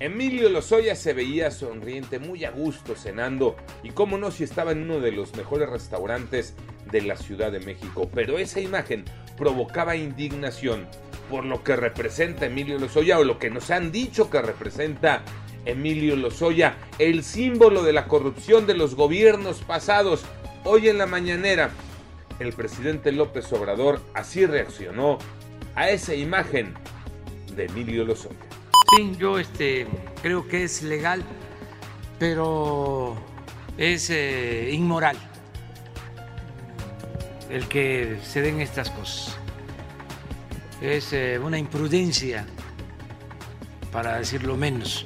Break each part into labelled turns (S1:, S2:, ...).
S1: Emilio Lozoya se veía sonriente, muy a gusto cenando y como no si estaba en uno de los mejores restaurantes de la Ciudad de México, pero esa imagen provocaba indignación por lo que representa Emilio Lozoya o lo que nos han dicho que representa Emilio Lozoya, el símbolo de la corrupción de los gobiernos pasados. Hoy en la mañanera, el presidente López Obrador así reaccionó a esa imagen de Emilio Lozoya.
S2: Yo este, creo que es legal, pero es eh, inmoral el que se den estas cosas. Es eh, una imprudencia, para decirlo menos,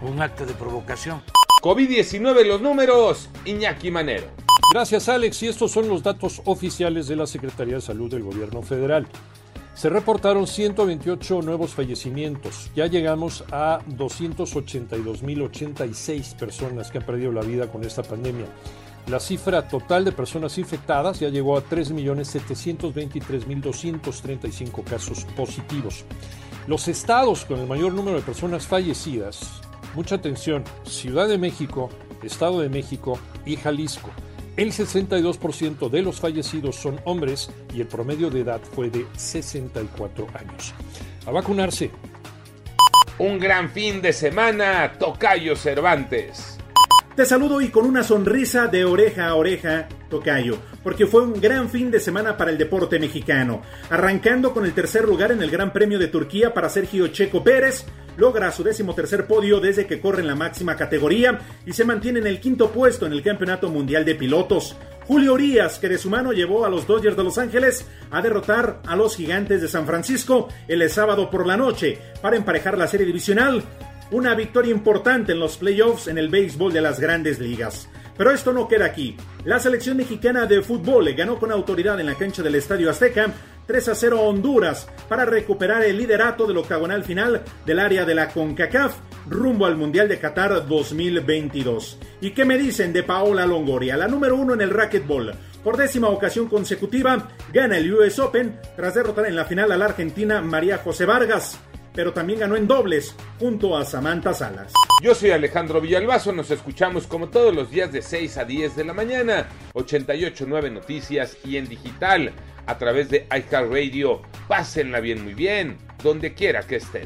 S2: un acto de provocación.
S1: COVID-19 los números, Iñaki Manero.
S3: Gracias Alex, y estos son los datos oficiales de la Secretaría de Salud del Gobierno Federal. Se reportaron 128 nuevos fallecimientos. Ya llegamos a 282.086 personas que han perdido la vida con esta pandemia. La cifra total de personas infectadas ya llegó a 3.723.235 casos positivos. Los estados con el mayor número de personas fallecidas, mucha atención, Ciudad de México, Estado de México y Jalisco. El 62% de los fallecidos son hombres y el promedio de edad fue de 64 años. A vacunarse.
S1: Un gran fin de semana, Tocayo Cervantes.
S4: Te saludo y con una sonrisa de oreja a oreja, Tocayo, porque fue un gran fin de semana para el deporte mexicano, arrancando con el tercer lugar en el Gran Premio de Turquía para Sergio Checo Pérez, logra su décimo tercer podio desde que corre en la máxima categoría y se mantiene en el quinto puesto en el Campeonato Mundial de Pilotos. Julio Urias, que de su mano llevó a los Dodgers de Los Ángeles a derrotar a los Gigantes de San Francisco el sábado por la noche para emparejar la serie divisional. Una victoria importante en los playoffs en el béisbol de las grandes ligas. Pero esto no queda aquí. La selección mexicana de fútbol ganó con autoridad en la cancha del Estadio Azteca 3 a 0 Honduras para recuperar el liderato del octagonal final del área de la CONCACAF rumbo al Mundial de Qatar 2022. ¿Y qué me dicen de Paola Longoria, la número uno en el racquetball? Por décima ocasión consecutiva gana el US Open tras derrotar en la final a la argentina María José Vargas pero también ganó en dobles junto a Samantha Salas.
S1: Yo soy Alejandro Villalbazo, nos escuchamos como todos los días de 6 a 10 de la mañana, 88.9 Noticias y en digital a través de iHeartRadio. Pásenla bien, muy bien, donde quiera que estén.